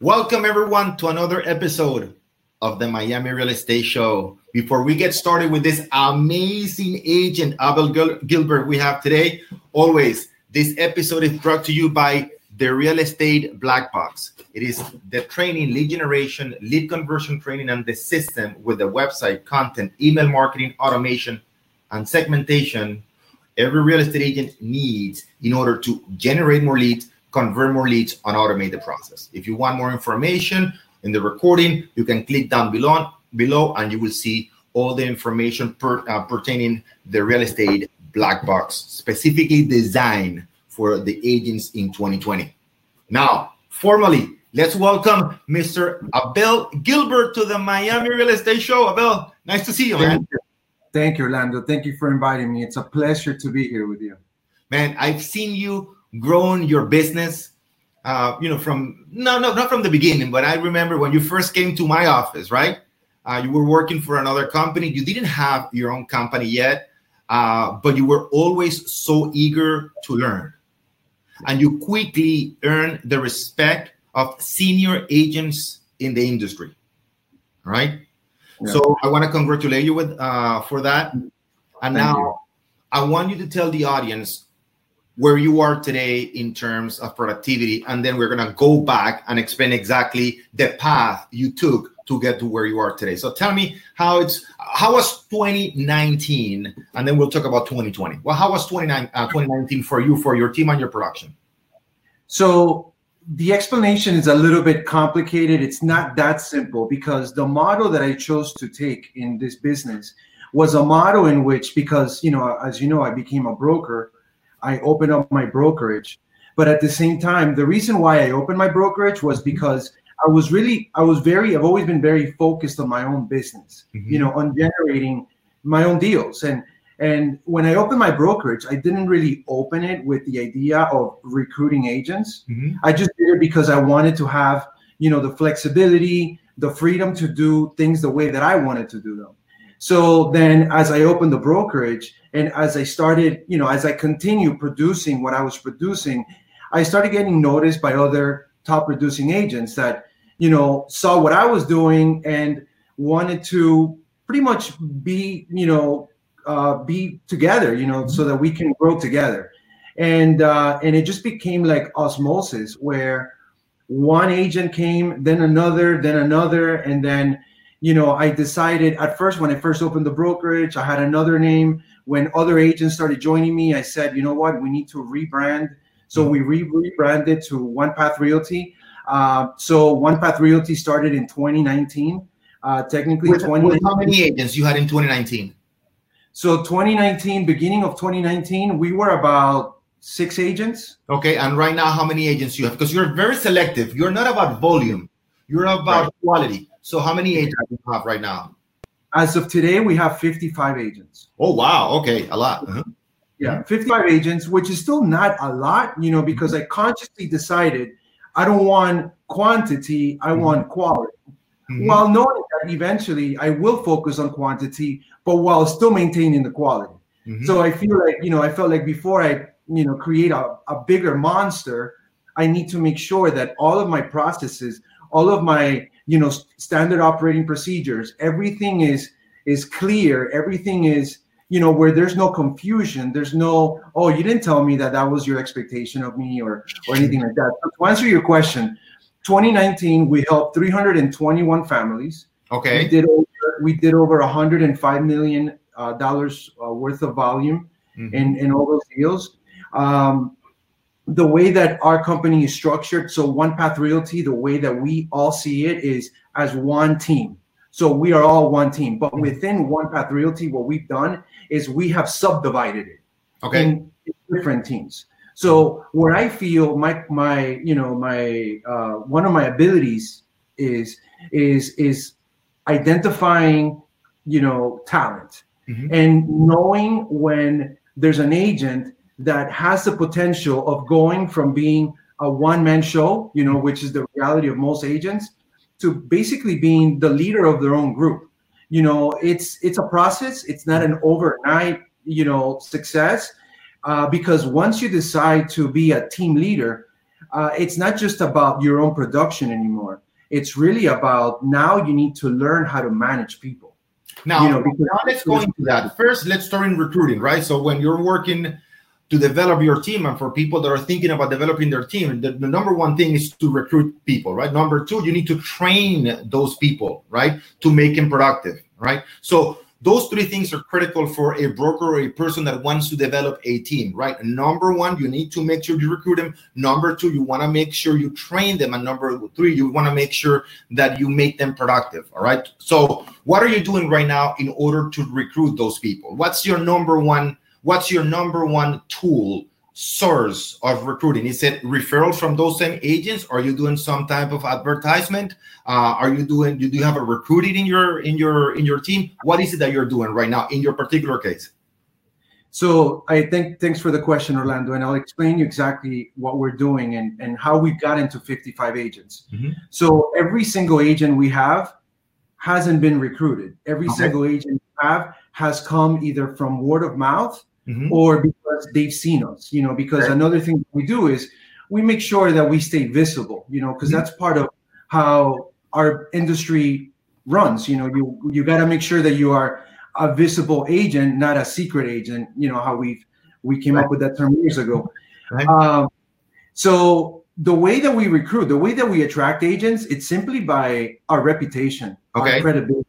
Welcome, everyone, to another episode of the Miami Real Estate Show. Before we get started with this amazing agent, Abel Gil- Gilbert, we have today, always, this episode is brought to you by the Real Estate Black Box. It is the training, lead generation, lead conversion training, and the system with the website, content, email marketing, automation, and segmentation every real estate agent needs in order to generate more leads, convert more leads, and automate the process. If you want more information in the recording, you can click down below, below and you will see all the information per, uh, pertaining the real estate black box, specifically designed for the agents in 2020. Now, formally, let's welcome Mr. Abel Gilbert to the Miami Real Estate Show. Abel, nice to see you, man. Thank you. Thank you, Orlando. Thank you for inviting me. It's a pleasure to be here with you. Man, I've seen you grown your business. Uh, you know, from no, no, not from the beginning, but I remember when you first came to my office, right? Uh, you were working for another company. You didn't have your own company yet, uh, but you were always so eager to learn, and you quickly earned the respect of senior agents in the industry. Right? Yeah. So I want to congratulate you with uh, for that. And Thank now you. I want you to tell the audience where you are today in terms of productivity, and then we're gonna go back and explain exactly the path you took to get to where you are today. So tell me how it's how was 2019, and then we'll talk about 2020. Well, how was 29, uh, 2019 for you, for your team, and your production? So the explanation is a little bit complicated. It's not that simple because the model that I chose to take in this business was a model in which, because you know, as you know, I became a broker. I opened up my brokerage, but at the same time, the reason why I opened my brokerage was because I was really, I was very, I've always been very focused on my own business, Mhm. you know, on generating my own deals. And and when I opened my brokerage, I didn't really open it with the idea of recruiting agents. I just did it because I wanted to have, you know, the flexibility, the freedom to do things the way that I wanted to do them. So then as I opened the brokerage and as I started, you know, as I continued producing what I was producing, I started getting noticed by other top producing agents that, you know, saw what I was doing and wanted to pretty much be, you know, uh, be together, you know, so that we can grow together. And uh, and it just became like osmosis, where one agent came, then another, then another, and then you know I decided at first when I first opened the brokerage, I had another name. When other agents started joining me, I said, you know what, we need to rebrand. So we re- rebranded to One Path Realty. Uh, so One Path Realty started in 2019. Uh, technically, With, 20. with how many agents you had in 2019? So 2019, beginning of 2019, we were about six agents. Okay, and right now, how many agents you have? Because you're very selective. You're not about volume. You're about Right. quality. So how many agents do you have right now? As of today, we have 55 agents. Oh wow, okay, a lot. Uh-huh. Yeah, 55 agents, which is still not a lot, you know, because I consciously decided I don't want quantity, I want quality. Mhm. While knowing that eventually I will focus on quantity, but while still maintaining the quality. Mhm. So I feel like, you know, I felt like before I, you know, create a, a bigger monster, I need to make sure that all of my processes, all of my, you know, standard operating procedures, everything is is clear, everything is, you know, where there's no confusion, there's no, oh, you didn't tell me that that was your expectation of me or or anything like that. So to answer your question, 2019 we helped 321 families. okay We did over we did over 105 million uh, dollars uh, worth of volume Mhm. in in all those deals. Um, the way that our company is structured, so One Path Realty, the way that we all see it is as one team. So we are all one team. But within One Path Realty, what we've done is we have subdivided it Okay. in different teams. So where I feel my my you know my uh, one of my abilities is is is identifying you know talent Mhm. and knowing when there's an agent that has the potential of going from being a one man show, you know, which is the reality of most agents, to basically being the leader of their own group. You know, it's it's a process. It's not an overnight, you know, success. Uh, because once you decide to be a team leader, uh, it's not just about your own production anymore. It's really about now you need to learn how to manage people. Now, you know, now let's go into that. First, let's start in recruiting, right? So when you're working to develop your team and for people that are thinking about developing their team the, the, number one thing is to recruit people right? Number two you need to train those people right? To make them productive right? So those three things are critical for a broker or a person that wants to develop a team right? Number one you need to make sure you recruit them. Number two you want to make sure you train them. And number three you want to make sure that you make them productive all right? So what are you doing right now in order to recruit those people? What's your number one what's your number one tool source of recruiting? Is it referral from those same agents? Are you doing some type of advertisement? Uh, are you doing? Do you have a recruiting in your in your in your team? What is it that you're doing right now in your particular case? So I think thanks for the question, Orlando, and I'll explain you exactly what we're doing and, and how we got into 55 agents. Mm-hmm. So every single agent we have hasn't been recruited. Every okay. single agent we have has come either from word of mouth mm-hmm. or because they've seen us, you know, because right. another thing we do is we make sure that we stay visible, you know, because mm-hmm. that's part of how our industry runs. You know, you you got to make sure that you are a visible agent, not a secret agent. You know how we we came right. up with that term years ago. Right. Um, so the way that we recruit, the way that we attract agents, it's simply by our reputation, okay. our credibility.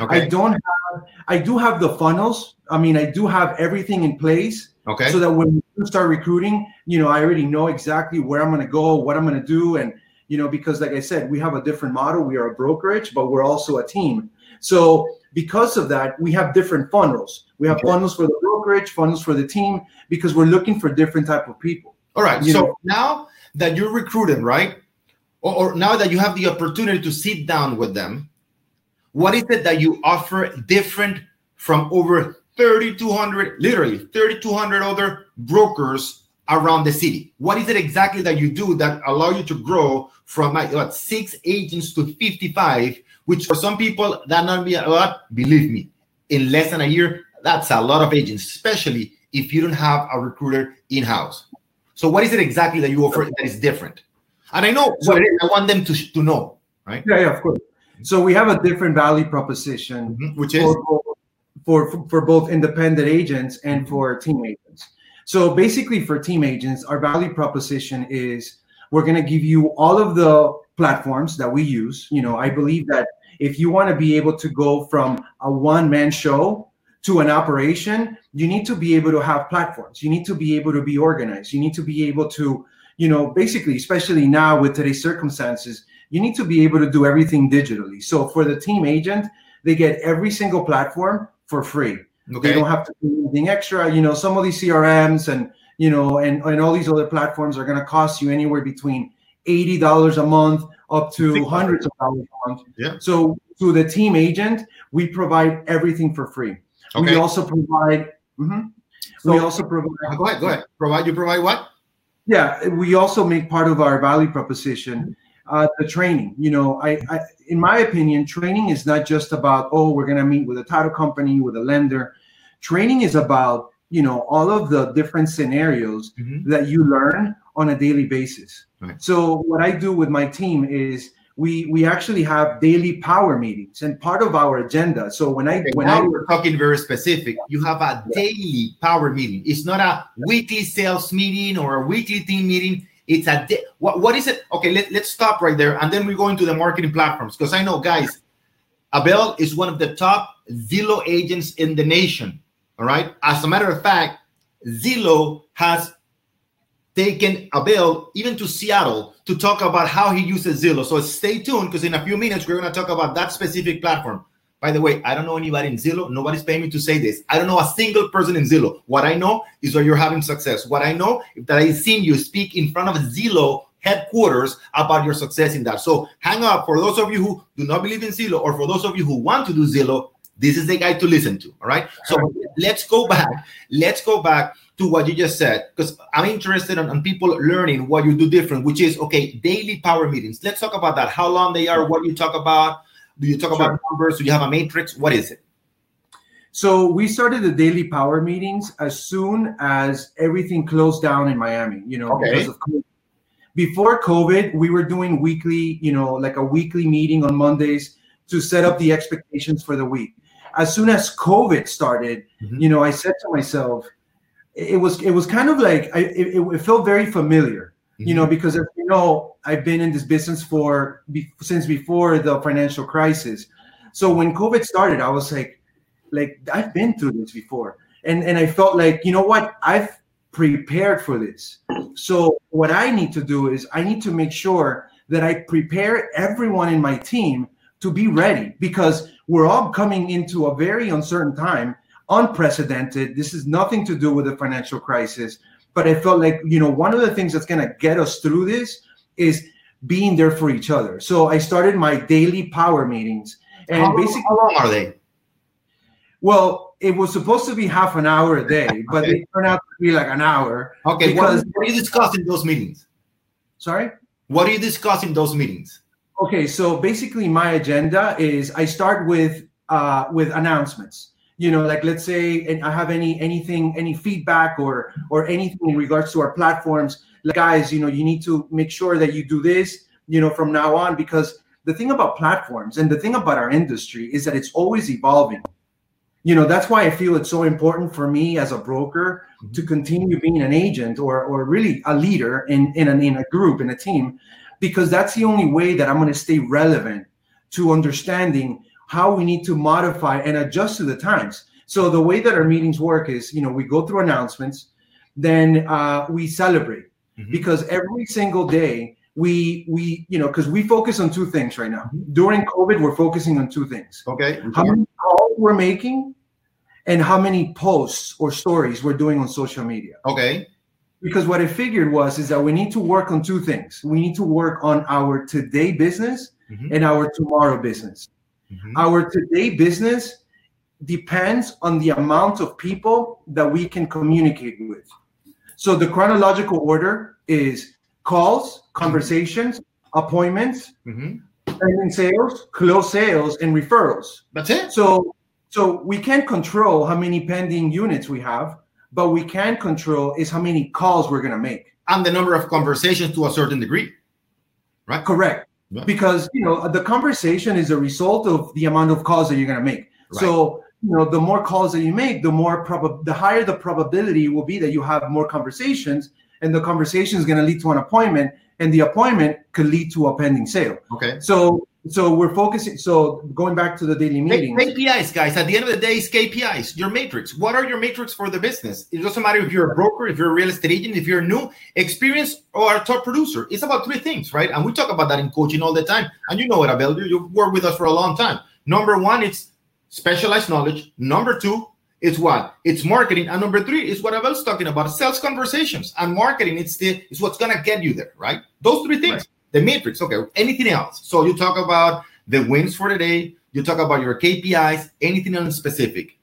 Okay. I don't have, I do have the funnels. I mean, I do have everything in place. Okay. So that when we start recruiting, you know, I already know exactly where I'm going to go, what I'm going to do. And, you know, because like I said, we have a different model. We are a brokerage, but we're also a team. So because of that, we have different funnels. We have okay. funnels for the brokerage, funnels for the team, because we're looking for different type of people. All right. You so know? now that you're recruiting, right? Or, or now that you have the opportunity to sit down with them what is it that you offer different from over 3,200, literally 3,200 other brokers around the city? What is it exactly that you do that allow you to grow from what, six agents to 55, which for some people that not be a lot, believe me, in less than a year, that's a lot of agents, especially if you don't have a recruiter in-house. So what is it exactly that you offer that is different? And I know what it is. I want them to, to know, right? Yeah, yeah, of course. So we have a different value proposition, mm-hmm. which is for, for, for both independent agents and mm-hmm. for team agents. So basically, for team agents, our value proposition is we're going to give you all of the platforms that we use. You know, I believe that if you want to be able to go from a one man show to an operation, you need to be able to have platforms. You need to be able to be organized. You need to be able to, you know, basically, especially now with today's circumstances, you need to be able to do everything digitally. So for the team agent, they get every single platform for free. Okay. They don't have to do anything extra. You know, some of these CRMs and you know, and, and all these other platforms are going to cost you anywhere between eighty dollars a month up to hundreds of dollars a month. Yeah. So to the team agent, we provide everything for free. Okay. We also provide. Mm-hmm, so, we also provide. Go ahead. Go ahead. Provide. You provide what? Yeah, we also make part of our value proposition uh, the training. You know, I, I, in my opinion, training is not just about oh, we're gonna meet with a title company, with a lender. Training is about you know all of the different scenarios mm-hmm. that you learn on a daily basis. Right. So what I do with my team is we we actually have daily power meetings and part of our agenda. So when I okay, when I we're talking very specific, you have a daily power meeting. It's not a weekly sales meeting or a weekly team meeting. It's a di- what, what is it? Okay, let, let's stop right there and then we go into the marketing platforms because I know, guys, Abel is one of the top Zillow agents in the nation. All right. As a matter of fact, Zillow has taken Abel even to Seattle to talk about how he uses Zillow. So stay tuned because in a few minutes we're going to talk about that specific platform. By the way, I don't know anybody in Zillow. Nobody's paying me to say this. I don't know a single person in Zillow. What I know is that you're having success. What I know is that I've seen you speak in front of Zillow headquarters about your success in that. So hang up for those of you who do not believe in Zillow, or for those of you who want to do Zillow. This is the guy to listen to. All right. So let's go back. Let's go back to what you just said because I'm interested in, in, people learning what you do different, which is okay, daily power meetings. Let's talk about that. How long they are, what you talk about, do you talk sure. about numbers? Do you have a matrix? What is it? So we started the daily power meetings as soon as everything closed down in Miami. You know, okay. because of COVID. before COVID, we were doing weekly, you know, like a weekly meeting on Mondays to set up the expectations for the week. As soon as COVID started, mm-hmm. you know, I said to myself, it was it was kind of like I, it, it felt very familiar, mm-hmm. you know, mm-hmm. because as you know, I've been in this business for be, since before the financial crisis. So when COVID started, I was like, like I've been through this before, and and I felt like you know what I've prepared for this. So what I need to do is I need to make sure that I prepare everyone in my team to be ready because we're all coming into a very uncertain time, unprecedented. This is nothing to do with the financial crisis, but I felt like, you know, one of the things that's going to get us through this is being there for each other. So I started my daily power meetings and how basically how long are they? Well, it was supposed to be half an hour a day, but okay. it turned out to be like an hour. Okay, because what, do you discuss in those meetings? Sorry? What do you discuss in those meetings? Okay, so basically my agenda is I start with uh, with announcements. You know, like let's say and I have any anything, any feedback or or anything in regards to our platforms. Like guys, you know, you need to make sure that you do this, you know, from now on because the thing about platforms and the thing about our industry is that it's always evolving you know that's why i feel it's so important for me as a broker mm-hmm. to continue being an agent or or really a leader in in, an, in a group in a team because that's the only way that i'm going to stay relevant to understanding how we need to modify and adjust to the times so the way that our meetings work is you know we go through announcements then uh, we celebrate mm-hmm. because every single day we we you know because we focus on two things right now mm-hmm. during covid we're focusing on two things okay how many calls we're making and how many posts or stories we're doing on social media. Okay. Because what I figured was is that we need to work on two things. We need to work on our today business mm-hmm. and our tomorrow business. Mm-hmm. Our today business depends on the amount of people that we can communicate with. So the chronological order is calls, conversations, appointments, mm-hmm. pending sales, close sales, and referrals. That's it. So so we can't control how many pending units we have, but we can control is how many calls we're going to make and the number of conversations to a certain degree. Right? Correct. Yeah. Because you know the conversation is a result of the amount of calls that you're going to make. Right. So you know the more calls that you make, the more prob- the higher the probability will be that you have more conversations, and the conversation is going to lead to an appointment, and the appointment could lead to a pending sale. Okay. So so we're focusing so going back to the daily meeting kpis guys. At the end of the day it's kpis your matrix. What are your matrix for the business? It doesn't matter if you're a broker if you're a real estate agent if you're new experienced or a top producer. It's about three things right? And we talk about that in coaching all the time. And you know it abel. You've worked with us for a long time. Number one it's specialized knowledge. Number two it's what? It's marketing. And number three is what abel's talking about sales conversations. And marketing it's the it's what's gonna get you there right? Those three things. Right the matrix. Okay, anything else? So you talk about the wins for the day. You talk about your KPIs. Anything else specific?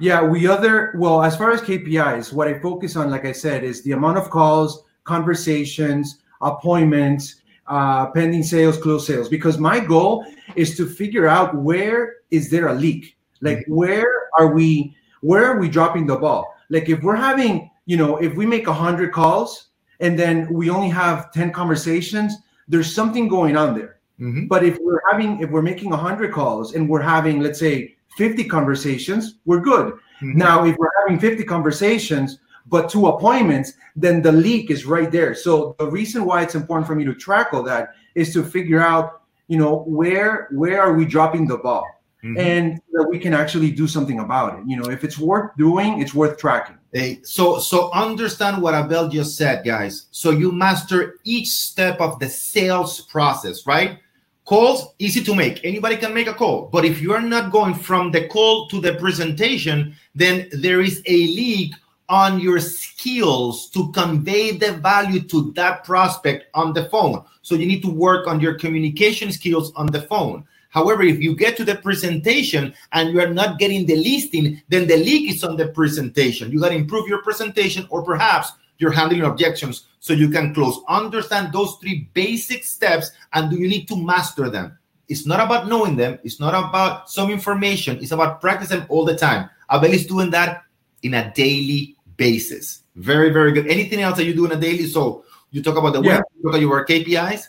Yeah, we other well as far as KPIs, what I focus on, like I said, is the amount of calls, conversations, appointments, uh, pending sales, close sales. Because my goal is to figure out where is there a leak, like mm-hmm. where are we, where are we dropping the ball? Like if we're having, you know, if we make a hundred calls and then we only have 10 conversations there's something going on there mm-hmm. but if we're having if we're making 100 calls and we're having let's say 50 conversations we're good mm-hmm. now if we're having 50 conversations but two appointments then the leak is right there so the reason why it's important for me to track all that is to figure out you know where where are we dropping the ball mm-hmm. and that we can actually do something about it you know if it's worth doing it's worth tracking So so understand what Abel just said, guys. So you master each step of the sales process, right? Calls easy to make. Anybody can make a call, but if you are not going from the call to the presentation, then there is a leak on your skills to convey the value to that prospect on the phone. So you need to work on your communication skills on the phone. However, if you get to the presentation and you are not getting the listing, then the leak is on the presentation. You got to improve your presentation, or perhaps you're handling objections so you can close. Understand those three basic steps, and do you need to master them? It's not about knowing them, it's not about some information, it's about practicing all the time. Abel is doing that in a daily basis. Very, very good. Anything else that you do on a daily? So You talk about the Yeah. web. You talk about your KPIs.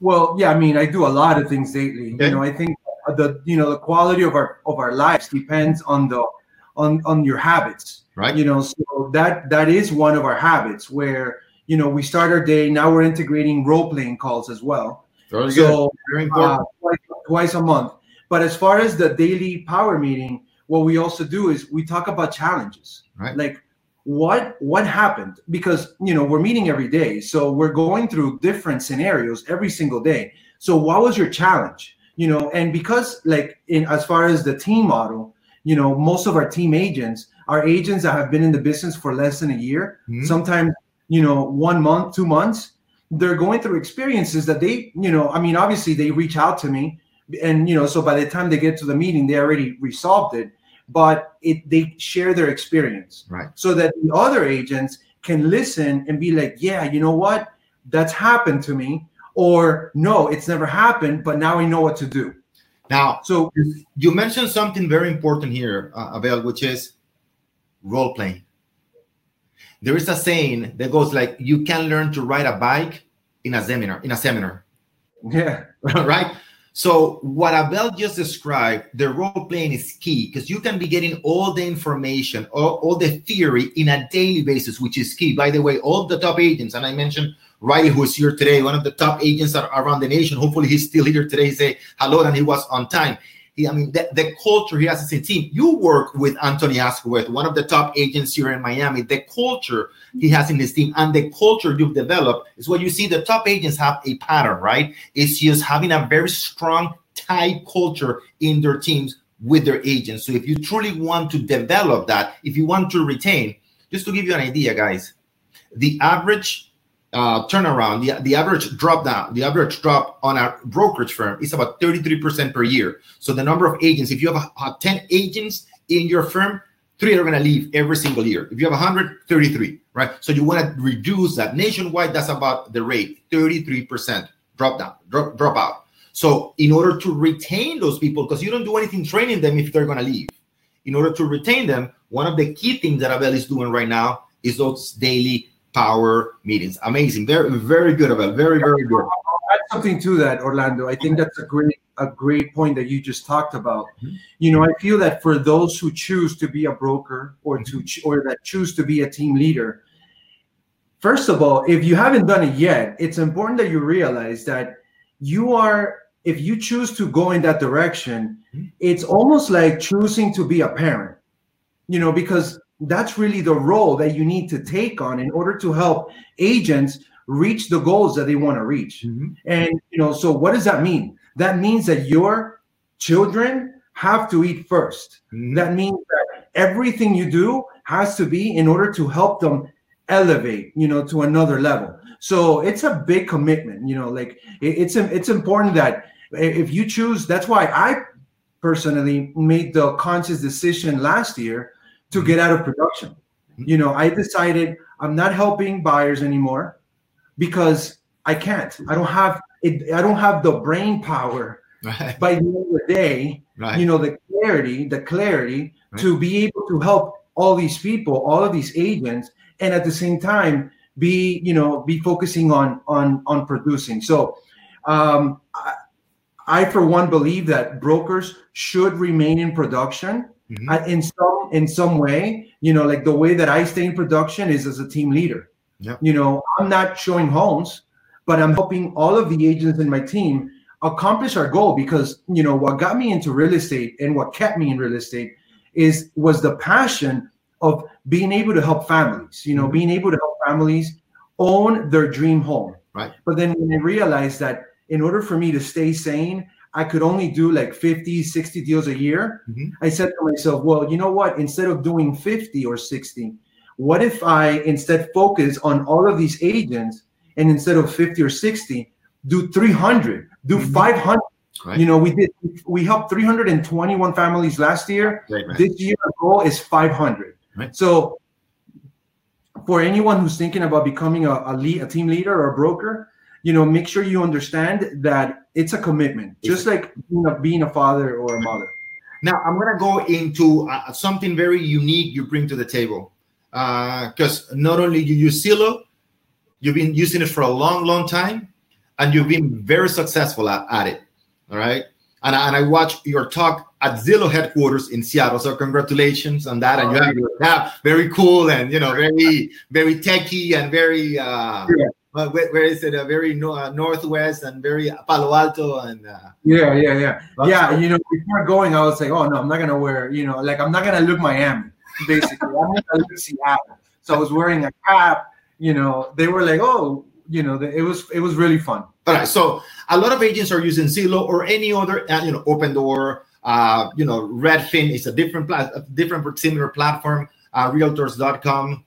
Well, yeah, I mean, I do a lot of things daily. Okay. You know, I think the you know the quality of our of our lives depends on the on on your habits. Right. You know, so that that is one of our habits where you know we start our day. Now we're integrating role playing calls as well. Very So uh, twice, twice a month. But as far as the daily power meeting, what we also do is we talk about challenges. Right. Like what what happened? Because you know we're meeting every day so we're going through different scenarios every single day. So what was your challenge? You know and because like in as far as the team model you know most of our team agents are agents that have been in the business for less than a year Mhm. sometimes you know one month two months. They're going through experiences that they you know i mean obviously they reach out to me and you know so by the time they get to the meeting they already resolved it but it they share their experience Right. so that the other agents can listen and be like yeah you know what that's happened to me or no it's never happened but now i know what to do Now, so you mentioned something very important here, uh, Abel, which is role playing. There is a saying that goes like, "You can learn to ride a bike in a seminar." In a seminar, yeah right? So what Abel just described, the role playing is key because you can be getting all the information, all, all the theory in a daily basis, which is key. By the way, all the top agents, and I mentioned Riley, who is here today, one of the top agents around the nation. Hopefully, he's still here today. Say hello, and he was on time. He, I mean, the, the culture he has as a team. You work with Anthony Asquith, one of the top agents here in Miami. The culture he has in his team and the culture you've developed is what you see. The top agents have a pattern, right? It's just having a very strong, tight culture in their teams with their agents. So if you truly want to develop that, if you want to retain, just to give you an idea, guys, the average uh, turnaround, the, the average drop down, the average drop on a brokerage firm is about 33% per year. So the number of agents, if you have uh, 10 agents in your firm, three are going to leave every single year. If you have 133, right? So you want to reduce that. Nationwide, that's about the rate, 33% drop down, drop, drop out. So in order to retain those people, because you don't do anything training them if they're going to leave, in order to retain them, one of the key things that Abel is doing right now is those daily power meetings. Amazing. Very, very good, Abel. Very, very good. add something to that, Orlando. I think that's a great a great point that you just talked about. Mhm. You know, I feel that for those who choose to be a broker or to ch- or that choose to be a team leader, first of all, if you haven't done it yet, it's important that you realize that you are if you choose to go in that direction, Mhm. it's almost like choosing to be a parent. You know, because that's really the role that you need to take on in order to help agents reach the goals that they want to reach. Mhm. And you know, so what does that mean? That means that your children have to eat first. Mhm. That means that everything you do has to be in order to help them elevate, you know, to another level. So it's a big commitment, you know, like it- it's it's important that if you choose, that's why I personally made the conscious decision last year to get out of production. You know, I decided I'm not helping buyers anymore because I can't. I don't have it. I don't have the brain power Right. by the end of the day. Right. You know, the clarity, the clarity Right. to be able to help all these people, all of these agents, and at the same time be, you know, be focusing on on on producing. So, um, I, I for one believe that brokers should remain in production Mhm. I- in some in some way you know like the way that i stay in production is as a team leader Yeah. you know i'm not showing homes but i'm helping all of the agents in my team accomplish our goal because you know what got me into real estate and what kept me in real estate is was the passion of being able to help families you know Mhm. being able to help families own their dream home Right. but then when i realized that in order for me to stay sane i could only do like 50 60 deals a year Mhm. I said to myself, well, you know what? Instead of doing 50 or 60, what if I instead focus on all of these agents and instead of 50 or 60, do 300, do Mhm. 500? Right. You know, we did, we helped 321 families last year. Great, man. This year, our goal is 500. Right. So, for anyone who's thinking about becoming a, a lead, a team leader or a broker, you know, make sure you understand that it's a commitment, just like being a, being a father or a mother. Now I'm gonna go into uh, something very unique you bring to the table, because not only you use Zillow, you've been using it for a long, long time, and you've been very successful at, at it. All right. And, and I watched your talk at Zillow headquarters in Seattle. So congratulations on that. And you have your app, very cool and you know, very, very techy and very uh yeah. Where, where is it? A very no, uh, northwest and very Palo Alto and uh, yeah, yeah, yeah, yeah. You know, before going, I was like, oh no, I'm not gonna wear. You know, like I'm not gonna look Miami. Basically, I'm gonna look Seattle. So I was wearing a cap. You know, they were like, oh, you know, it was it was really fun. All right. So a lot of agents are using Zillow or any other, uh, you know, Opendoor. Uh, you know, Redfin is a different plat- a different similar platform. Uh, Realtors.com,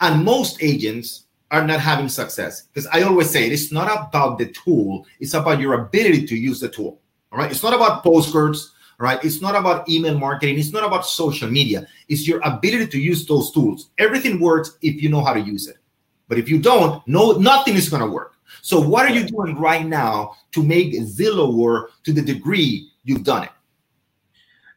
and most agents are not having success because I always say it's not about the tool; it's about your ability to use the tool. All right. It's not about postcards. Right. It's not about email marketing. It's not about social media. It's your ability to use those tools. Everything works if you know how to use it. But if you don't, no, nothing is going to work. So, what are you doing right now to make Zillow work to the degree you've done it?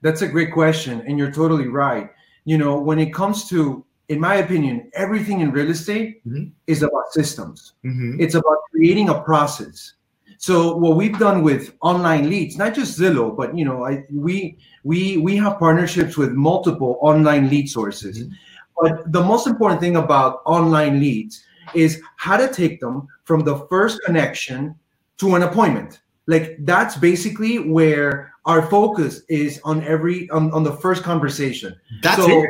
That's a great question. And you're totally right. You know, when it comes to, in my opinion, everything in real estate mm-hmm. is about systems, mm-hmm. it's about creating a process. So what we've done with online leads, not just Zillow, but you know, I, we we we have partnerships with multiple online lead sources. Mm-hmm. But the most important thing about online leads is how to take them from the first connection to an appointment. Like that's basically where our focus is on every on, on the first conversation. That's so, it.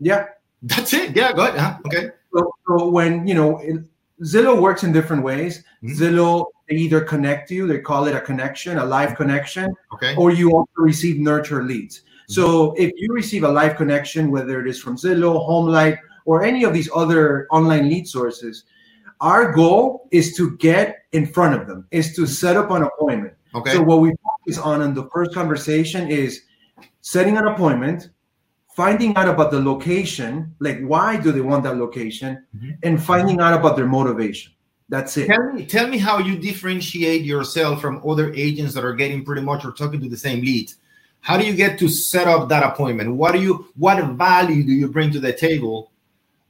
Yeah. That's it. Yeah, good. Yeah. Okay. So, so when you know Zillow works in different ways. Mm-hmm. Zillow they either connect you, they call it a connection, a live connection, okay, or you also receive nurture leads. Mm-hmm. So if you receive a live connection, whether it is from Zillow, HomeLight, or any of these other online lead sources, our goal is to get in front of them, is to set up an appointment. Okay. So what we focus on in the first conversation is setting an appointment, finding out about the location, like why do they want that location, mm-hmm. and finding out about their motivation. That's it. Tell me, tell me how you differentiate yourself from other agents that are getting pretty much or talking to the same leads. How do you get to set up that appointment? What do you, what value do you bring to the table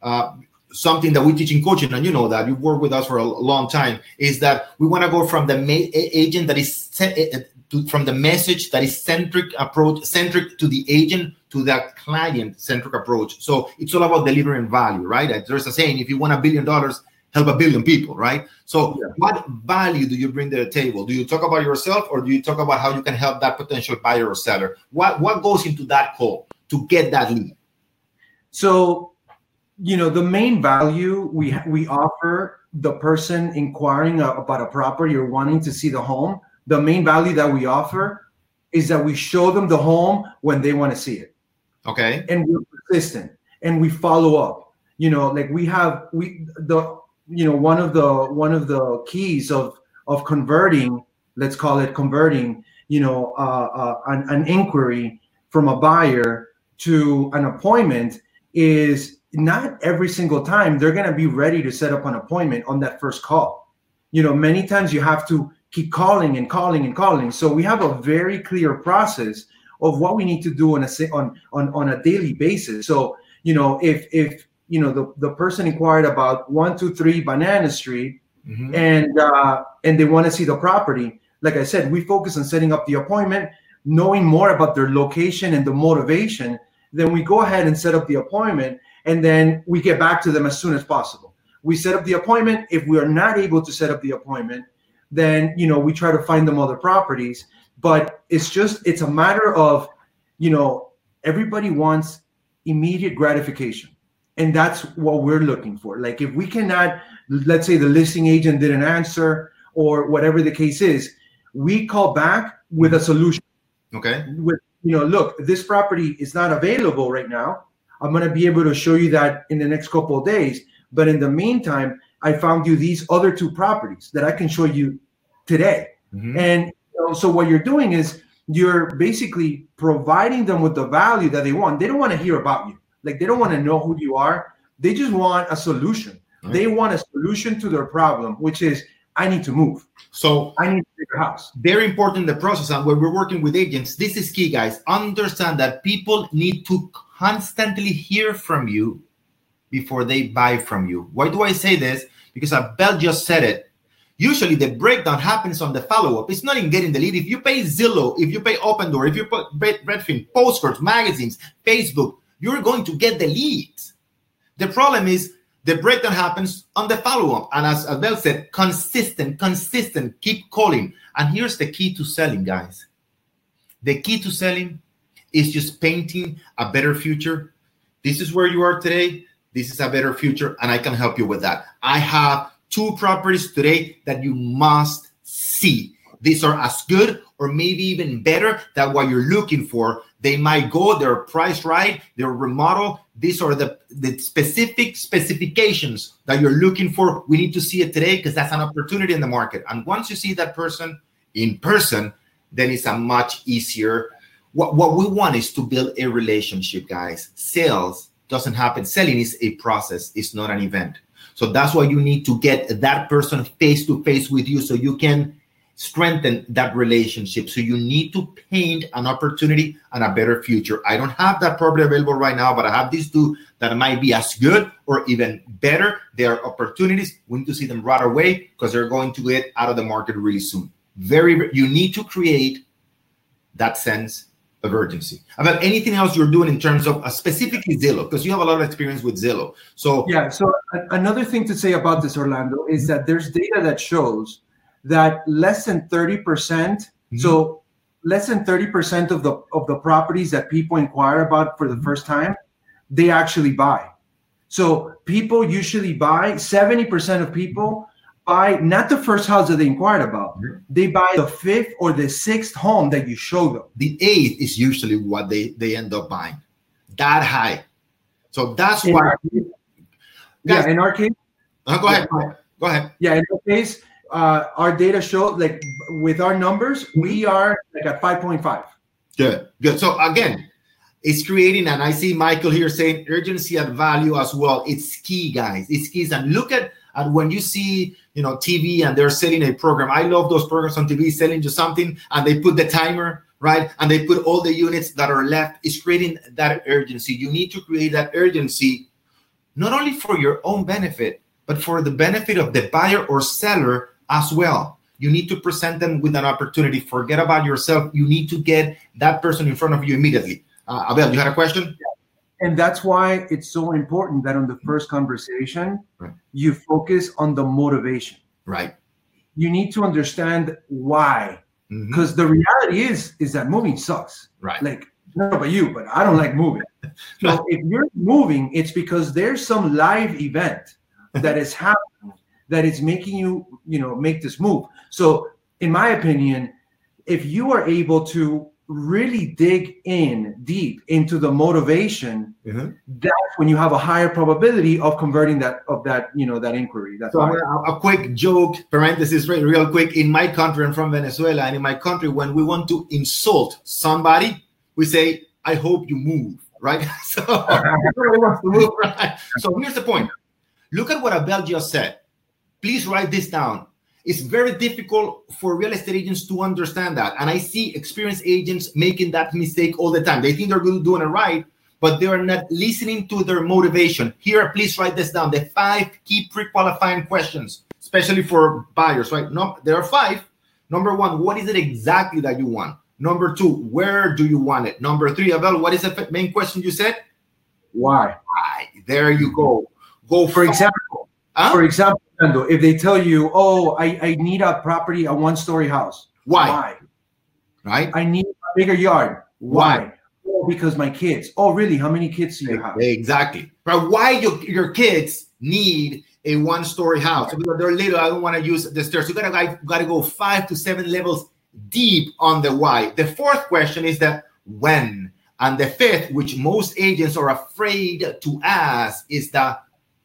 uh, something that we teach in coaching, and you know that you work with us for a long time, is that we want to go from the ma- agent that is to, from the message that is centric approach, centric to the agent to that client centric approach. So it's all about delivering value, right? There's a saying: if you want a billion dollars, help a billion people, right? So yeah. what value do you bring to the table? Do you talk about yourself, or do you talk about how you can help that potential buyer or seller? What what goes into that call to get that lead? So you know the main value we we offer the person inquiring about a property or wanting to see the home the main value that we offer is that we show them the home when they want to see it okay and we're persistent and we follow up you know like we have we the you know one of the one of the keys of of converting let's call it converting you know uh, uh, an, an inquiry from a buyer to an appointment is not every single time they're going to be ready to set up an appointment on that first call. You know, many times you have to keep calling and calling and calling. So we have a very clear process of what we need to do on a on on, on a daily basis. So, you know, if if you know the, the person inquired about one, two, three Banana Street mm-hmm. and uh and they want to see the property, like I said, we focus on setting up the appointment, knowing more about their location and the motivation. Then we go ahead and set up the appointment and then we get back to them as soon as possible. We set up the appointment. If we are not able to set up the appointment, then you know we try to find them other properties. But it's just it's a matter of you know everybody wants immediate gratification, and that's what we're looking for. Like if we cannot, let's say the listing agent didn't answer or whatever the case is, we call back with a solution. Okay. With you know, look, this property is not available right now I'm going to be able to show you that in the next couple of days. But in the meantime, I found you these other two properties that I can show you today. Mm-hmm. And know, so what you're doing is you're basically providing them with the value that they want. They don't want to hear about you. Like they don't want to know who you are. They just want a solution. Right. They want a solution to their problem, which is I need to move. So I need to a house. Very important the process. And when we're working with agents, this is key, guys. Understand that people need to constantly hear from you before they buy from you. Why do I say this? because Abel just said it. Usually the breakdown happens on the follow-up. It's not in getting the lead. If you pay Zillow, if you pay Opendoor, if you put Redfin, postcards, magazines, Facebook, you're going to get the leads. The problem is the breakdown happens on the follow-up. And as Abel said, consistent, consistent, keep calling. And here's the key to selling, guys. The key to selling is just painting a better future. This is where you are today. This is a better future, and I can help you with that. I have two properties today that you must see. These are as good or maybe even better than what you're looking for. They might go, they're priced right, they're remodel. These are the, the specific specifications that you're looking for. We need to see it today because that's an opportunity in the market. And once you see that person in person, then it's a much easier. What, what we want is to build a relationship, guys. Sales doesn't happen. Selling is a process, it's not an event. So that's why you need to get that person face to face with you so you can strengthen that relationship. So you need to paint an opportunity and a better future. I don't have that property available right now, but I have these two that might be as good or even better. They are opportunities. We need to see them right away because they're going to get out of the market really soon. Very, you need to create that sense of urgency. About anything else you're doing in terms of uh, specifically Zillow, because you have a lot of experience with Zillow. So yeah. So another thing to say about this, Orlando, is that there's data that shows that less than 30%, percent mm-hmm. so less than 30% of the of the properties that people inquire about for the first time, they actually buy. So people usually buy 70% of people buy not the first house that they inquired about. Mm-hmm. They buy the fifth or the sixth home that you show them. The eighth is usually what they, they end up buying. That high. So that's in why. Case, yeah, in our case. Uh, go ahead. Go ahead. Yeah, in our case, uh, our data show like with our numbers, we are like at 5.5. Good, good. So again, it's creating, and I see Michael here saying urgency and value as well. It's key, guys. It's key. And look at, at when you see, you know, TV and they're selling a program. I love those programs on TV selling you something and they put the timer, right? And they put all the units that are left. It's creating that urgency. You need to create that urgency, not only for your own benefit, but for the benefit of the buyer or seller as well. You need to present them with an opportunity. Forget about yourself. You need to get that person in front of you immediately. Uh, Abel, you had a question? And that's why it's so important that on the first conversation, right. you focus on the motivation. Right. You need to understand why. Because mm-hmm. the reality is, is that moving sucks. Right. Like, not about you, but I don't like moving. So if you're moving, it's because there's some live event that is happening that is making you, you know, make this move. So, in my opinion, if you are able to really dig in deep into the motivation, mm-hmm. that's when you have a higher probability of converting that of that you know that inquiry. That's so a, a, quick joke parenthesis real, real quick. In my country, I'm from Venezuela, and in my country, when we want to insult somebody, we say, "I hope you move." Right? so, move, right? so here's the point. Look at what Abel just said. Please write this down. It's very difficult for real estate agents to understand that. And I see experienced agents making that mistake all the time. They think they're doing it right, but they're not listening to their motivation. Here, please write this down. The five key pre-qualifying questions, especially for buyers, right? No, there are five. Number one, what is it exactly that you want? Number two, where do you want it? Number three, Abel, what is the main question you said? Why? Why? There you go. Go for example. Huh? For example, if they tell you, "Oh, I, I need a property, a one-story house," why? Why? Right? I need a bigger yard. Why? why? Oh, because my kids. Oh, really? How many kids do you have? Exactly. But why your your kids need a one-story house? Because they're little. I don't want to use the stairs. You gotta gotta go five to seven levels deep on the why. The fourth question is the when, and the fifth, which most agents are afraid to ask, is the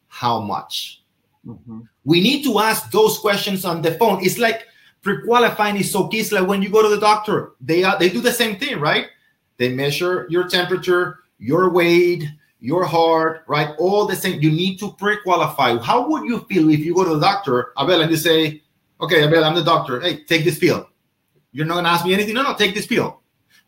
how much. Mm-hmm. We need to ask those questions on the phone. It's like pre-qualifying is so key. It's like when you go to the doctor, they are, they do the same thing, right? They measure your temperature, your weight, your heart, right? All the same. You need to pre-qualify. How would you feel if you go to the doctor, Abel, and you say, "Okay, Abel, I'm the doctor. Hey, take this pill." You're not gonna ask me anything. No, no, take this pill.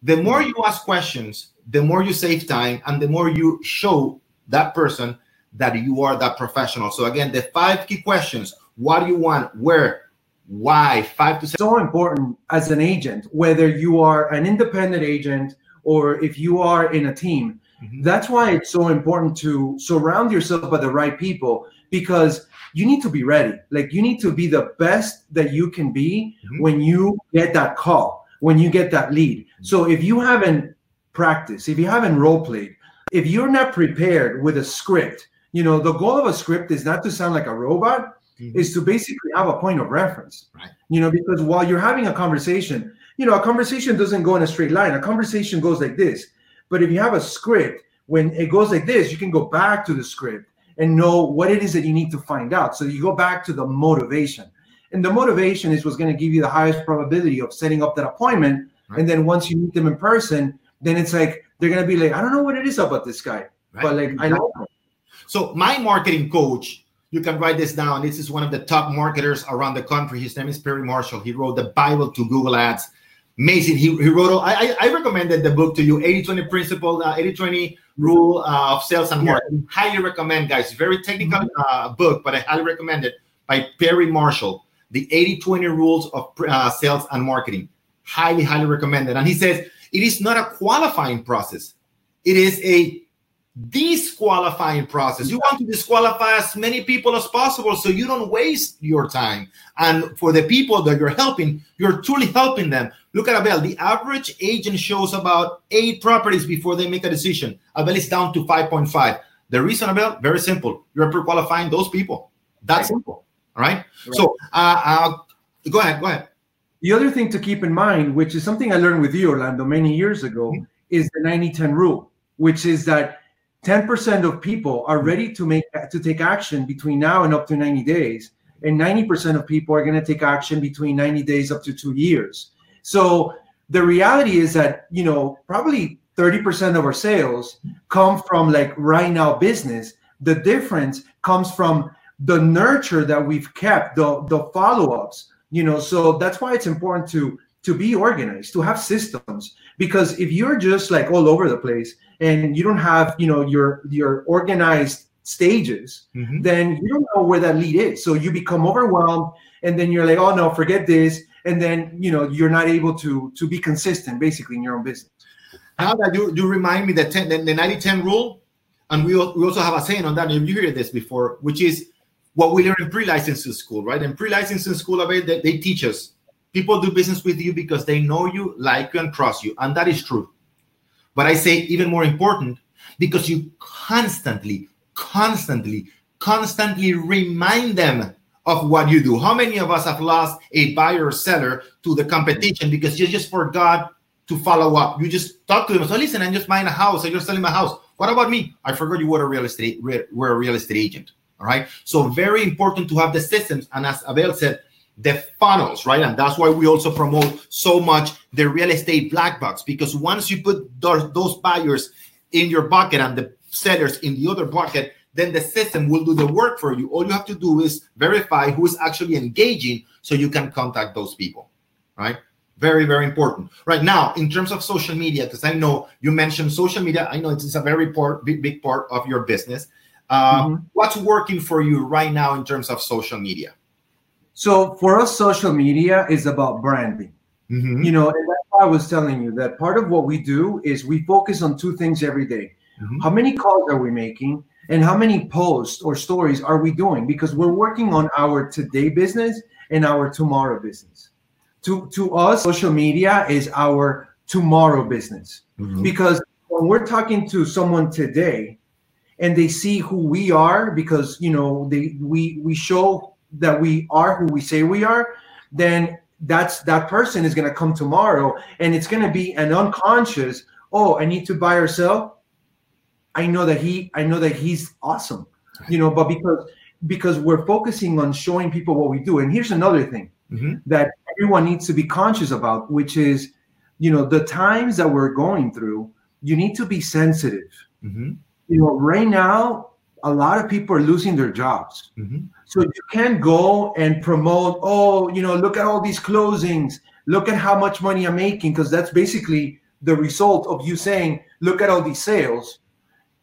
The more you ask questions, the more you save time, and the more you show that person that you are that professional. So again, the five key questions: What do you want? Where? Why? Five to seven. So important as an agent, whether you are an independent agent or if you are in a team. Mm-hmm. That's why it's so important to surround yourself by the right people because you need to be ready. Like you need to be the best that you can be mm-hmm. when you get that call, when you get that lead. Mm-hmm. So if you haven't practiced, if you haven't role played, if you're not prepared with a script, you know, the goal of a script is not to sound like a robot, mm-hmm. is to basically have a point of reference. Right. You know, because while you're having a conversation, you know, a conversation doesn't go in a straight line. A conversation goes like this. But if you have a script, when it goes like this, you can go back to the script and know what it is that you need to find out. So you go back to the motivation. And the motivation is what's going to give you the highest probability of setting up that appointment. Right. And then once you meet them in person, then it's like they're going to be like, I don't know what it is about this guy, right. but like. I know. So my marketing coach, you can write this down. This is one of the top marketers around the country. His name is Perry Marshall. He wrote the Bible to Google Ads. Amazing. He, he wrote, I, I recommended the book to you, 80 20 principle, uh, 80 20 rule uh, of sales and marketing. Yeah. Highly recommend, guys. Very technical uh, book, but I highly recommend it by Perry Marshall. The 80 20 rules of uh, sales and marketing. Highly, highly recommended. And he says it is not a qualifying process, it is a disqualifying process. You want to disqualify as many people as possible so you don't waste your time. And for the people that you're helping, you're truly helping them. Look at Abel. The average agent shows about eight properties before they make a decision. Abel is down to 5.5. The reason, Abel, very simple. You're pre-qualifying those people. That's right. simple. All right. right. So uh, uh, go ahead. Go ahead. The other thing to keep in mind, which is something I learned with you, Orlando, many years ago, mm-hmm. is the 90-10 rule, which is that 10% of people are mm-hmm. ready to make to take action between now and up to 90 days and 90% of people are going to take action between 90 days up to 2 years. So the reality is that you know probably 30% of our sales come from like right now business. The difference comes from the nurture that we've kept the the follow-ups you know so that's why it's important to to be organized to have systems. Because if you're just like all over the place and you don't have you know your your organized stages mm-hmm. then you don't know where that lead is. So you become overwhelmed and then you're like oh no forget this. And then you know you're not able to to be consistent basically in your own business. How that you, you remind me that 10, the, the 90 10 rule? And we, we also have a saying on that. If you heard this before which is what we learn in pre-licensing school right? In pre-licensing school they, they teach us people do business with you because they know you like you and trust you and that is true but I say even more important because you constantly, constantly, constantly remind them of what you do. How many of us have lost a buyer or seller to the competition because you just forgot to follow up? You just talk to them. So listen, I'm just buying a house. I'm just selling my house. What about me? I forgot you were a real estate were a real estate agent. All right. So very important to have the systems. And as Abel said, the funnels, right? And that's why we also promote so much the real estate black box because once you put those, buyers in your bucket and the sellers in the other bucket, then the system will do the work for you. All you have to do is verify who is actually engaging so you can contact those people, right? Very, very important. Right now, in terms of social media, because I know you mentioned social media, I know it's a very part, big, big part of your business. Uh, mm-hmm. What's working for you right now in terms of social media? So for us, social media is about branding. Mm-hmm. You know, and that's why I was telling you that part of what we do is we focus on two things every day. Mm-hmm. How many calls are we making? And how many posts or stories are we doing? Because we're working on our today business and our tomorrow business. To, to us, social media is our tomorrow business. Mm-hmm. Because when we're talking to someone today and they see who we are, because you know, they we we show that we are who we say we are, then that's that person is going to come tomorrow and it's going to be an unconscious, oh, I need to buy or sell. I know that he I know that he's awesome. You know, but because because we're focusing on showing people what we do. And here's another thing mm-hmm. that everyone needs to be conscious about, which is, you know, the times that we're going through, you need to be sensitive. Mm-hmm. You know, right now, a lot of people are losing their jobs. Mm-hmm. So you can't go and promote, oh, you know, look at all these closings, look at how much money I'm making, because that's basically the result of you saying, look at all these sales.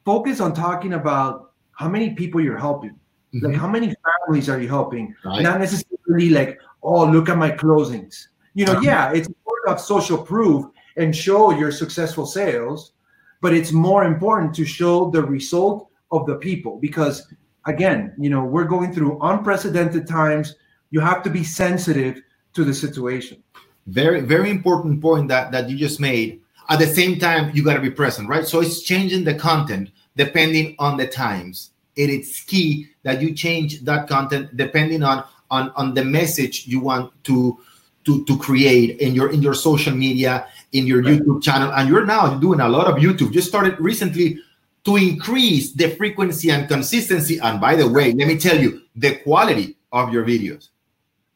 Focus on talking about how many people you're helping. Mm-hmm. Like how many families are you helping? Right. Not necessarily like, oh, look at my closings. You know, uh-huh. yeah, it's to have social proof and show your successful sales, but it's more important to show the result of the people because again, you know, we're going through unprecedented times. You have to be sensitive to the situation. Very, very important point that, that you just made. At the same time, you got to be present, right? So it's changing the content depending on the times. It is key that you change that content depending on on, on the message you want to to, to create in your in your social media, in your right. YouTube channel. And you're now doing a lot of YouTube. Just started recently to increase the frequency and consistency. And by the way, let me tell you, the quality of your videos.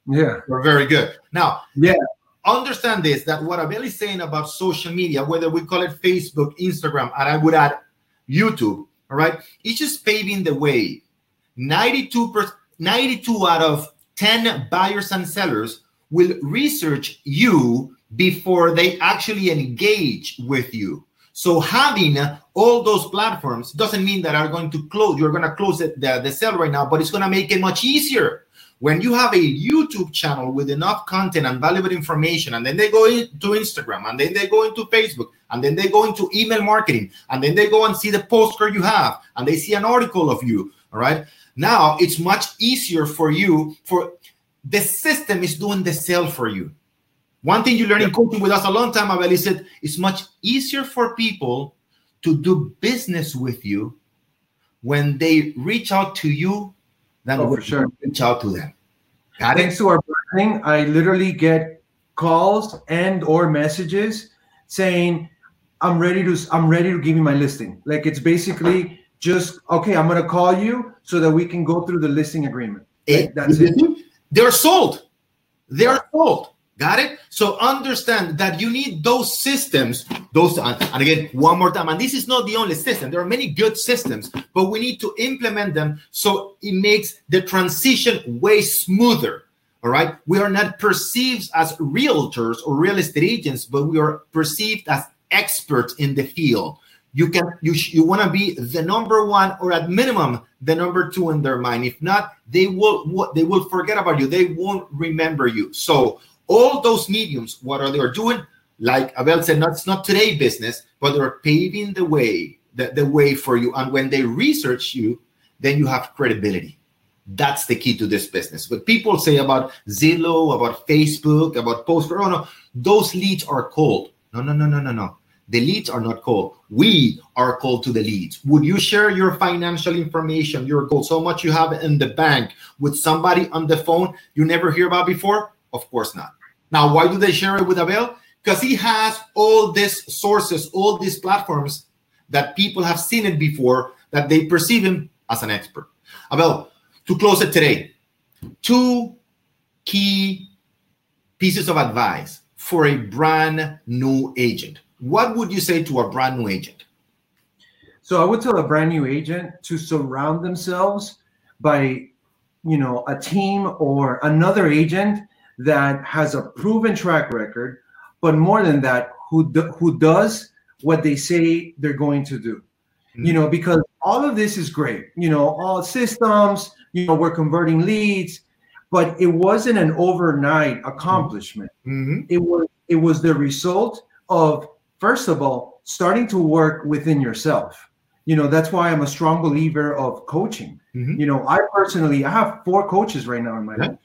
Yeah. Are very good. Now, yeah. Understand this that what Abel is saying about social media, whether we call it Facebook, Instagram, and I would add YouTube, all right, it's just paving the way. 92 per, 92 out of 10 buyers and sellers will research you before they actually engage with you. So having uh, all those platforms doesn't mean that are going to close. You're going to close it, the, the sale right now, but it's going to make it much easier. When you have a YouTube channel with enough content and valuable information, and then they go into Instagram, and then they go into Facebook, and then they go into email marketing, and then they go and see the postcard you have, and they see an article of you. All right. Now it's much easier for you. For the system is doing the sale for you. One thing you learn in coaching with us a long time, Abel, is that it's much easier for people to do business with you when they reach out to you than oh, when sure. reach out to them. Got Thanks it? to our branding, I literally get calls and or messages saying, I'm ready to I'm ready to give you my listing. Like it's basically just okay, I'm gonna call you so that we can go through the listing agreement. Eh, like, that's it. They're sold. They're sold. Got it? So understand that you need those systems, those, and again, one more time, and this is not the only system. There are many good systems, but we need to implement them so it makes the transition way smoother. All right. We are not perceived as realtors or real estate agents, but we are perceived as experts in the field you can you you want to be the number one or at minimum the number two in their mind if not they will they will forget about you they won't remember you so all those mediums what are they are doing like abel said that's not today business but they're paving the way the, the way for you and when they research you then you have credibility that's the key to this business what people say about zillow about facebook about post oh no those leads are cold no no no no no no the leads are not called. We are called to the leads. Would you share your financial information, your goals, so much you have in the bank with somebody on the phone you never hear about before? Of course not. Now, why do they share it with Abel? Because he has all these sources, all these platforms that people have seen it before, that they perceive him as an expert. Abel, to close it today, two key pieces of advice for a brand new agent what would you say to a brand new agent? So I would tell a brand new agent to surround themselves by, you know, a team or another agent that has a proven track record, but more than that, who do, who does what they say they're going to do. Mm-hmm. You know, because all of this is great. You know, all systems. You know, we're converting leads, but it wasn't an overnight accomplishment. Mm-hmm. It was it was the result of first of all, starting to work within yourself. You know, that's why I'm a strong believer of coaching. Mm-hmm. You know, I personally I have four coaches right now in my life.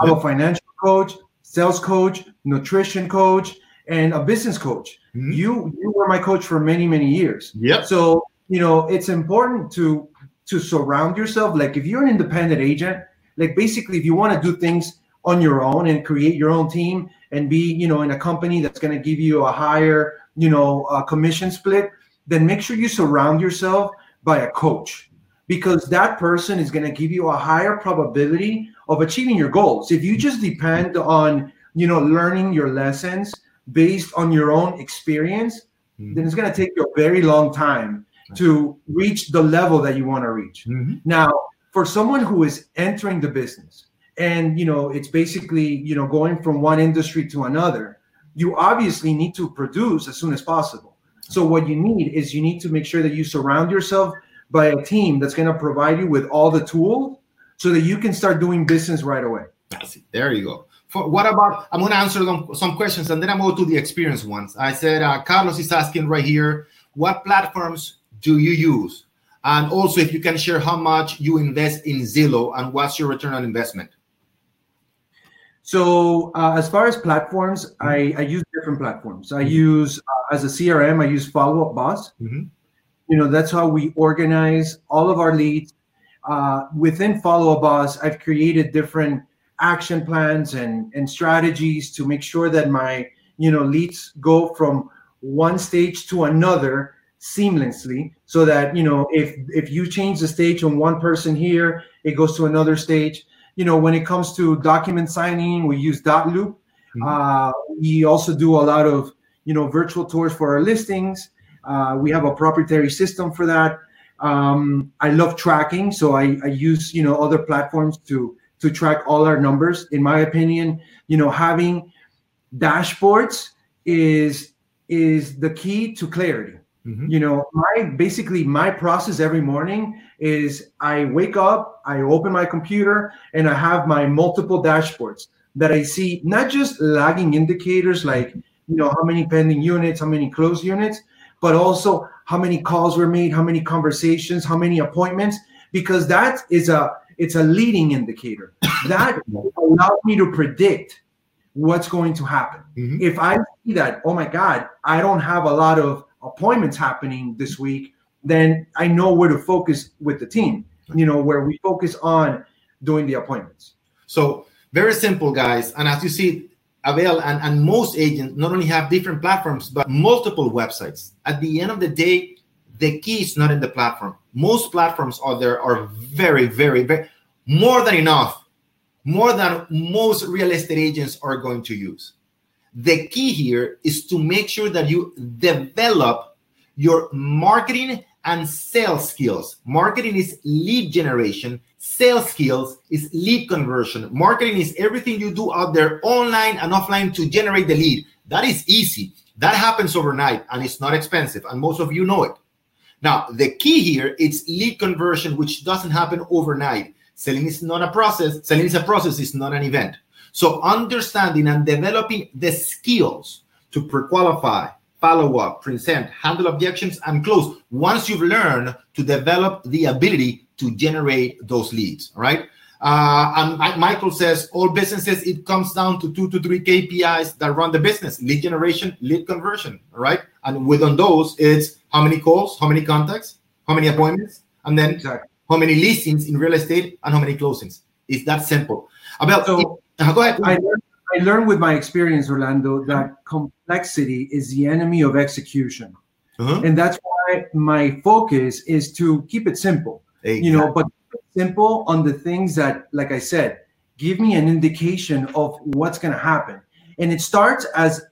I'm a financial coach, sales coach, nutrition coach, and a business coach. Mm-hmm. You you were my coach for many many years. Yeah. So you know it's important to to surround yourself. Like if you're an independent agent, like basically if you want to do things on your own and create your own team and be you know in a company that's going to give you a higher you know, a commission split, then make sure you surround yourself by a coach because that person is going to give you a higher probability of achieving your goals. If you just depend on, you know, learning your lessons based on your own experience, mm-hmm. then it's going to take you a very long time to reach the level that you want to reach. Mm-hmm. Now, for someone who is entering the business and, you know, it's basically, you know, going from one industry to another, you obviously need to produce as soon as possible. So what you need is you need to make sure that you surround yourself by a team that's going to provide you with all the tools so that you can start doing business right away. That's it. There you go. For, what about? I'm going to answer them, some questions and then I'm going to the experience ones. I said, uh, Carlos is asking right here, what platforms do you use? And also, if you can share how much you invest in Zillow and what's your return on investment. So, uh, as far as platforms, mm-hmm. I, I, use different platforms. I mm-hmm. use uh, as a CRM, I use Follow Up Boss. Mm-hmm. You know, that's how we organize all of our leads. Uh, within Follow Up Boss, I've created different action plans and and strategies to make sure that my you know leads go from one stage to another seamlessly so that you know if if you change the stage on one person here it goes to another stage. You know when it comes to document signing we use dotloop mm-hmm. uh, we also do a lot of you know virtual tours for our listings. Uh, we have a proprietary system for that um, i love tracking so I, I use you know other platforms to to track all our numbers in my opinion you know having dashboards is is the key to clarity Mm-hmm. You know, my basically my process every morning is I wake up, I open my computer, and I have my multiple dashboards that I see not just lagging indicators like you know how many pending units, how many closed units, but also how many calls were made, how many conversations, how many appointments, because that is a it's a leading indicator that allows me to predict what's going to happen. Mm-hmm. If I see that, oh my God, I don't have a lot of appointments happening this week, then I know where to focus with the team, you know, where we focus on doing the appointments. So, very simple, guys. And as you see, Abel and, and most agents not only have different platforms, but multiple websites. At the end of the day, the key is not in the platform. Most platforms out there are very, very, very more than enough, more than most real estate agents are going to use. The key here is to make sure that you develop your marketing and sales skills. Marketing is lead generation, sales skills is lead conversion. Marketing is everything you do out there online and offline to generate the lead. That is easy. That happens overnight and it's not expensive and most of you know it. Now, the key here is lead conversion which doesn't happen overnight. Selling is not a process, selling is a process, it's not an event. So understanding and developing the skills to pre-qualify, follow up, present, handle objections, and close. Once you've learned to develop the ability to generate those leads, right? Uh, and Michael says all businesses it comes down to two to three KPIs that run the business: lead generation, lead conversion, right? And within those, it's how many calls, how many contacts, how many appointments, and then exactly. how many listings in real estate and how many closings. It's that simple. About so, uh, go ahead. I learned, I learned with my experience, Orlando, that complexity is the enemy of execution. Uh-huh. And that's why my focus is to keep it simple. Exactly. You know, but simple on the things that, like I said, give me an indication of what's going to happen. And it starts as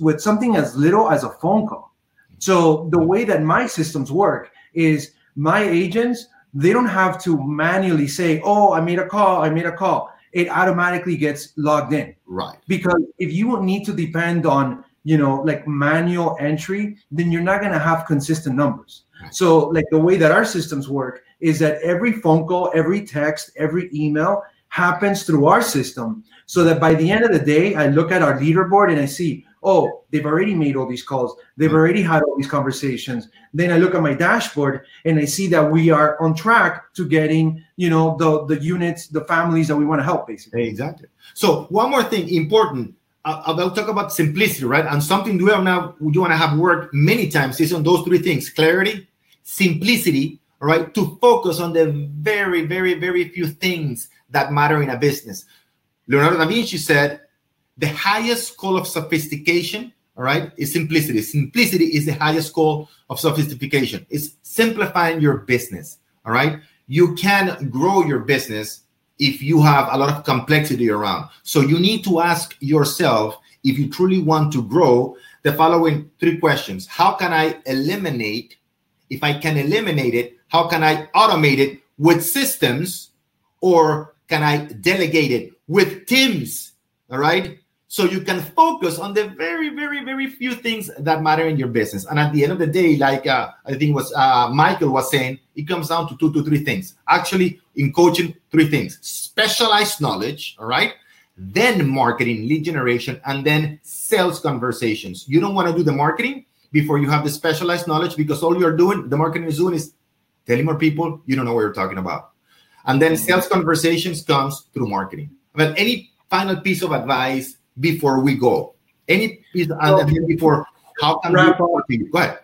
with something as little as a phone call. So the way that my systems work is my agents, they don't have to manually say, "Oh, I made a call, I made a call." It automatically gets logged in. Right. Because if you need to depend on, you know, like manual entry, then you're not going to have consistent numbers. Right. So, like the way that our systems work is that every phone call, every text, every email happens through our system. So that by the end of the day, I look at our leaderboard and I see, oh, they've already made all these calls. They've mm-hmm. already had all these conversations. Then I look at my dashboard and I see that we are on track to getting, you know, the the units, the families that we want to help, basically. Exactly. So one more thing important. Uh, I'll talk about simplicity, right? And something we have now you want to have worked many times is on those three things: clarity, simplicity, right? To focus on the very, very, very few things that matter in a business. Leonardo da Vinci said, the highest call of sophistication, all right, is simplicity. Simplicity is the highest call of sophistication. It's simplifying your business, all right? You can grow your business if you have a lot of complexity around. So you need to ask yourself if you truly want to grow the following three questions. How can I eliminate if I can eliminate it, how can I automate it with systems or can I delegate it with teams? All right. So you can focus on the very very very few things that matter in your business. And at the end of the day like uh, i think was uh, michael was saying it comes down to two to three things. Actually in coaching three things. Specialized knowledge all right? Then marketing lead generation and then sales conversations. You don't want to do the marketing before you have the specialized knowledge because all you're doing the marketing is doing is telling more people you don't know what you're talking about. And then sales conversations comes through marketing. But any final piece of advice before we go? Any piece and before how can wrap we up, go ahead.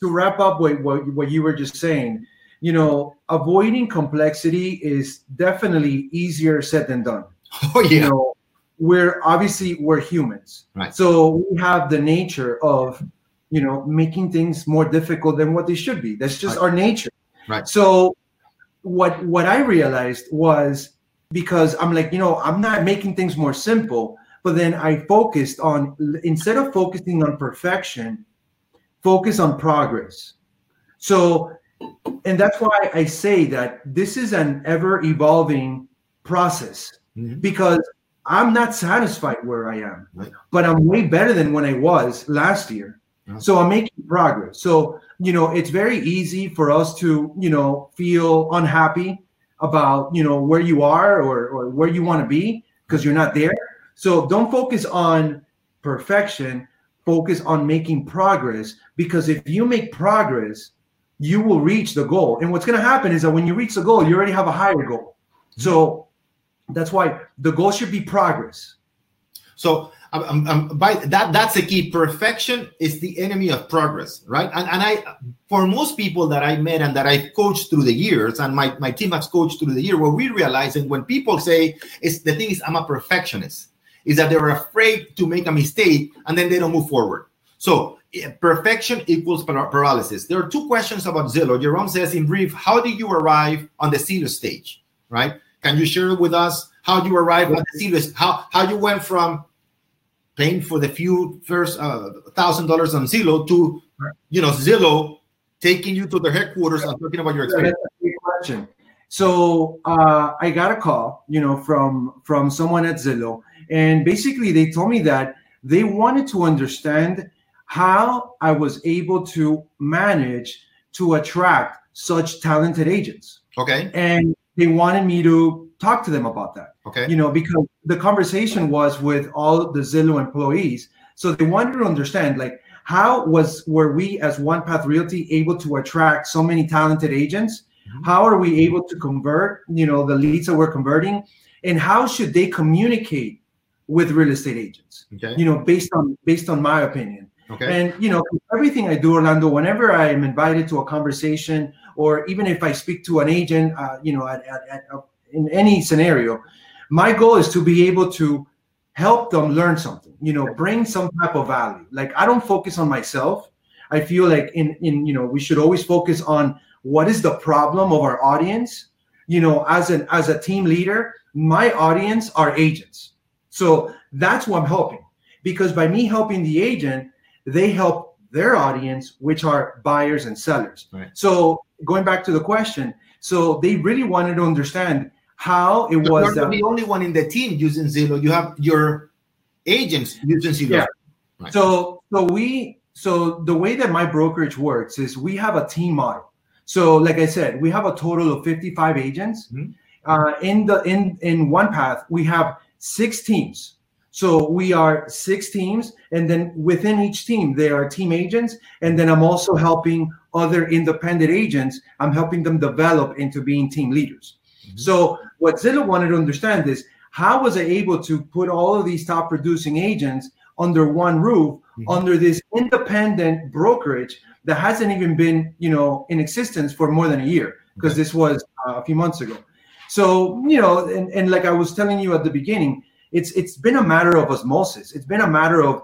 To wrap up what, what, what you were just saying, you know, avoiding complexity is definitely easier said than done. Oh yeah. You know, we're obviously we're humans. Right. So we have the nature of, you know, making things more difficult than what they should be. That's just right. our nature. Right. So what what I realized was because I'm like, you know, I'm not making things more simple, but then I focused on instead of focusing on perfection, focus on progress. So, and that's why I say that this is an ever evolving process mm-hmm. because I'm not satisfied where I am, right. but I'm way better than when I was last year. So I'm making progress. So, you know, it's very easy for us to, you know, feel unhappy about you know where you are or, or where you want to be because you're not there so don't focus on perfection. Focus on making progress because if you make progress you will reach the goal. And what's going to happen is that when you reach the goal you already have a higher goal. So that's why the goal should be progress. So by that that's a key. Perfection is the enemy of progress right? And, and i for most people that i met and that i've coached through the years and my, my team has coached through the year what we realize and when people say is the thing is i'm a perfectionist is that they're afraid to make a mistake and then they don't move forward. So perfection equals paralysis. There are two questions about zillow. Jerome says in brief how did you arrive on the zillow stage? Right? Can you share with us how you arrived at the Zillow, how, how you went from paying for the few first uh, thousand dollars on Zillow to you know Zillow taking you to their headquarters and talking about your experience. question. So uh, I got a call, you know, from from someone at Zillow, and basically they told me that they wanted to understand how I was able to manage to attract such talented agents. Okay. And they wanted me to talk to them about that. Okay. You know, because the conversation was with all the Zillow employees. So they wanted to understand like how was were we as One Path Realty able to attract so many talented agents? Mm-hmm. How are we able to convert, you know, the leads that we're converting? And how should they communicate with real estate agents? Okay. You know, based on based on my opinion. Okay. And you know, everything I do, Orlando, whenever I am invited to a conversation, or even if I speak to an agent, uh, you know, at, at, at, in any scenario, my goal is to be able to help them learn something you know bring some type of value like i don't focus on myself i feel like in in you know we should always focus on what is the problem of our audience you know as an as a team leader my audience are agents so that's what i'm helping because by me helping the agent they help their audience which are buyers and sellers right. so going back to the question so they really wanted to understand how it was. You're the only one in the team using Zillow. You have your agents using Zillow. Yeah. Right. So so we so the way that my brokerage works is we have a team model. So like I said, we have a total of 55 agents. Mm-hmm. Uh, in the in in one path, we have six teams. So we are six teams, and then within each team, there are team agents, and then I'm also helping other independent agents. I'm helping them develop into being team leaders. Mm-hmm. So what Zillow wanted to understand is how was I able to put all of these top producing agents under one roof, mm-hmm. under this independent brokerage that hasn't even been, you know, in existence for more than a year because this was uh, a few months ago. So, you know, and, and like I was telling you at the beginning, it's it's been a matter of osmosis. It's been a matter of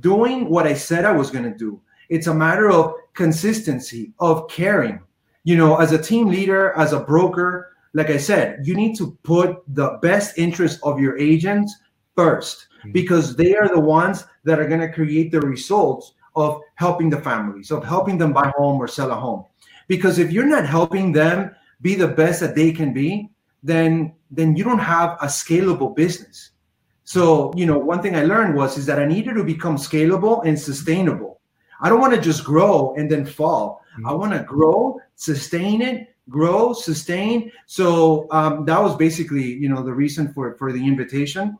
doing what I said I was going to do. It's a matter of consistency, of caring. You know, as a team leader, as a broker, like I said, you need to put the best interest of your agents 1st mm-hmm. because they are the ones that are going to create the results of helping the families, of helping them buy home or sell a home. Because if you're not helping them be the best that they can be, then then you don't have a scalable business. So, you know, one thing I learned was is that I needed to become scalable and sustainable. I don't want to just grow and then fall. Mm-hmm. I want to grow, sustain it, grow, sustain. So um, that was basically, you know, the reason for for the invitation.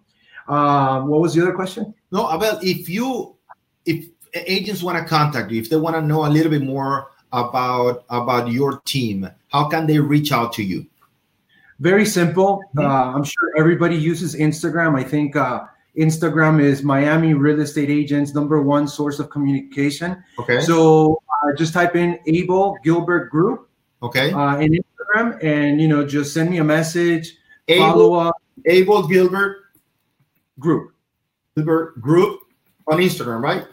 Um, what was the other question? No, Abel, if you if agents want to contact you, if they want to know a little bit more about about your team, how can they reach out to you? Very simple. Uh, I'm sure everybody uses Instagram. I think uh, Instagram is Miami real estate agents' number one source of communication. Okay. So uh, just type in Abel Gilbert Group. Okay. Uh, in Instagram, and you know, just send me a message. Abel, follow up. Abel Gilbert Group. Gilbert Group on Instagram, right?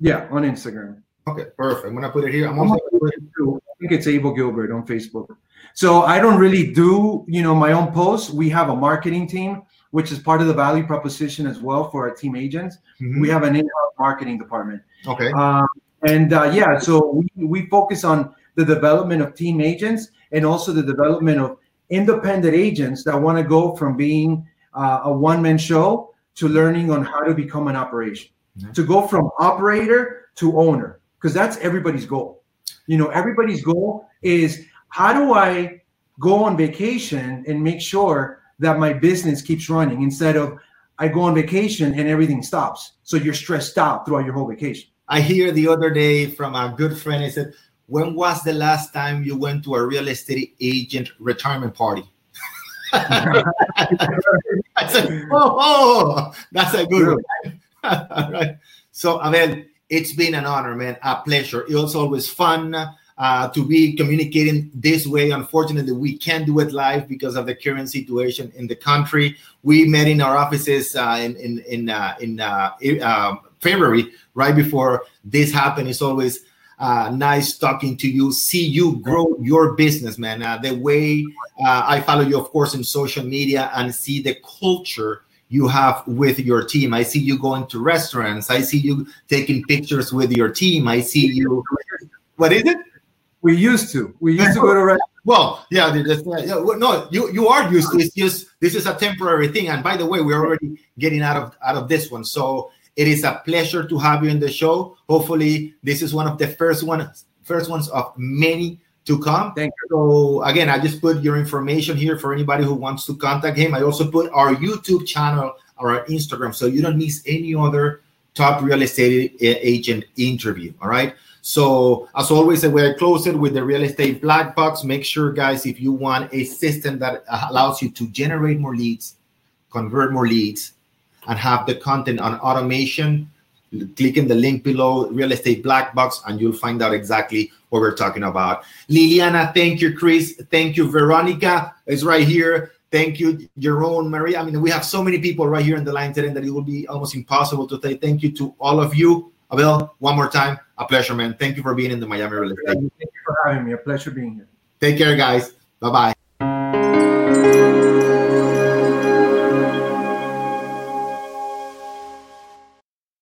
Yeah, on Instagram. Okay, perfect. I'm gonna put it here. I'm also. I think it's Abel Gilbert on Facebook. So I don't really do, you know, my own posts. We have a marketing team, which is part of the value proposition as well for our team agents. Mm-hmm. We have an in-house marketing department. Okay. Um, and uh, yeah, so we, we focus on the development of team agents and also the development of independent agents that want to go from being uh, a one-man show to learning on how to become an operation, mm-hmm. to go from operator to owner, because that's everybody's goal. You know, everybody's goal is how do I go on vacation and make sure that my business keeps running instead of I go on vacation and everything stops. So you're stressed out throughout your whole vacation. I hear the other day from a good friend. He said, When was the last time you went to a real estate agent retirement party? I said, oh, oh, that's a good one. All right. So, Abel, it's been an honor, man, a pleasure. It was always fun uh, to be communicating this way. Unfortunately, we can't do it live because of the current situation in the country. We met in our offices uh, in in in, uh, in uh, um, February, right before this happened. It's always uh, nice talking to you, see you grow your business, man. Uh, the way uh, I follow you, of course, in social media and see the culture you have with your team. I see you going to restaurants. I see you taking pictures with your team. I see you. What is it? We used to. We used to go to restaurants. Well, yeah, yeah, no, you you are used to. It's just this is a temporary thing. And by the way, we're already getting out of out of this one. So it is a pleasure to have you in the show. Hopefully, this is one of the first one first ones of many to come. Thank you. So again, I just put your information here for anybody who wants to contact him. I also put our YouTube channel or our Instagram, so you don't miss any other top real estate eh, agent interview. All right. So, as always, we close it with the real estate black box. Make sure, guys, if you want a system that allows you to generate more leads, convert more leads, and have the content on automation, click in the link below, real estate black box, and you'll find out exactly what we're talking about. Liliana, thank you, Chris. Thank you, Veronica is right here. Thank you, Jerome, Maria. I mean, we have so many people right here in the line today that it will be almost impossible to say thank you to all of you. Abel, one more time, a pleasure, man. Thank you for being in the Miami Real Estate. Thank you for having me. A pleasure being here. Take care, guys. Bye bye.